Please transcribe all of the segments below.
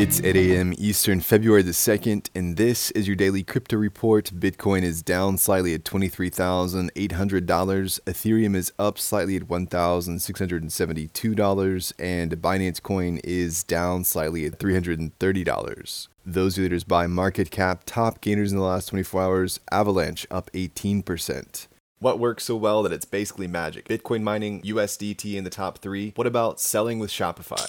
It's 8 a.m. Eastern, February the 2nd, and this is your daily crypto report. Bitcoin is down slightly at $23,800. Ethereum is up slightly at $1,672, and Binance Coin is down slightly at $330. Those leaders by market cap, top gainers in the last 24 hours, Avalanche up 18%. What works so well that it's basically magic? Bitcoin mining, USDT in the top three. What about selling with Shopify?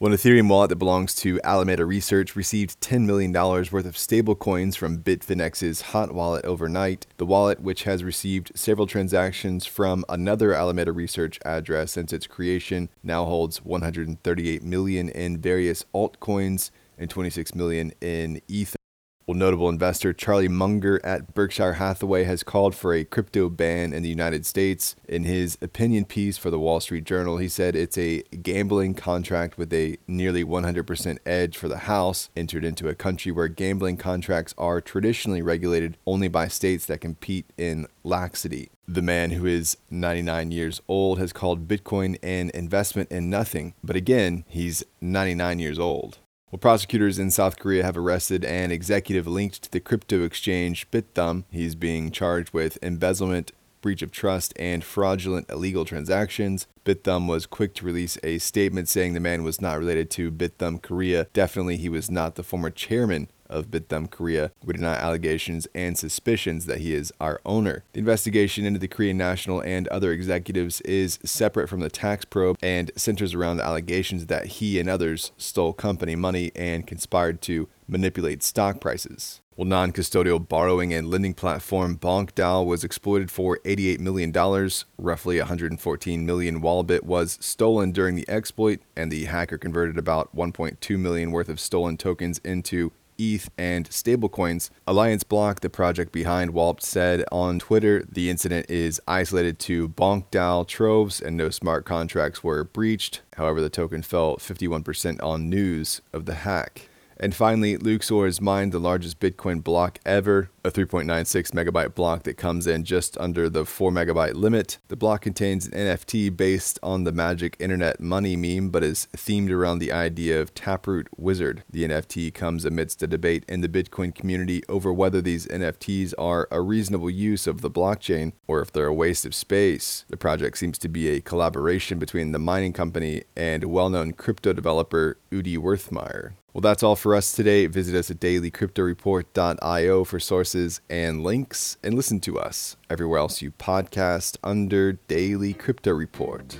One Ethereum wallet that belongs to Alameda Research received $10 million worth of stablecoins from Bitfinex's hot wallet overnight. The wallet, which has received several transactions from another Alameda Research address since its creation, now holds 138 million in various altcoins and 26 million in Ether. Well, notable investor Charlie Munger at Berkshire Hathaway has called for a crypto ban in the United States. In his opinion piece for the Wall Street Journal, he said it's a gambling contract with a nearly 100% edge for the House, entered into a country where gambling contracts are traditionally regulated only by states that compete in laxity. The man who is 99 years old has called Bitcoin an investment in nothing, but again, he's 99 years old. Well, prosecutors in South Korea have arrested an executive linked to the crypto exchange Bithumb. He's being charged with embezzlement, breach of trust, and fraudulent illegal transactions. Bithumb was quick to release a statement saying the man was not related to Bithumb Korea. Definitely, he was not the former chairman of Bithumb Korea. We deny allegations and suspicions that he is our owner. The investigation into the Korean national and other executives is separate from the tax probe and centers around the allegations that he and others stole company money and conspired to manipulate stock prices. Well, non custodial borrowing and lending platform BonqDAO was exploited for $88 million. Roughly 114 million Wallabit was stolen during the exploit, and the hacker converted about 1.2 million worth of stolen tokens into ETH, and stablecoins. Alliance Block, the project behind Walp, said on Twitter the incident is isolated to BonqDAO troves and no smart contracts were breached. However, the token fell 51% on news of the hack. And finally, Luxor has mined the largest Bitcoin block ever, a 3.96 megabyte block that comes in just under the 4 megabyte limit. The block contains an NFT based on the magic internet money meme, but is themed around the idea of Taproot Wizard. The NFT comes amidst a debate in the Bitcoin community over whether these NFTs are a reasonable use of the blockchain or if they're a waste of space. The project seems to be a collaboration between the mining company and well known crypto developer Udi Wertheimer. Well, that's all for us today. Visit us at dailycryptoreport.io for sources and links, and listen to us everywhere else you podcast under Daily Crypto Report.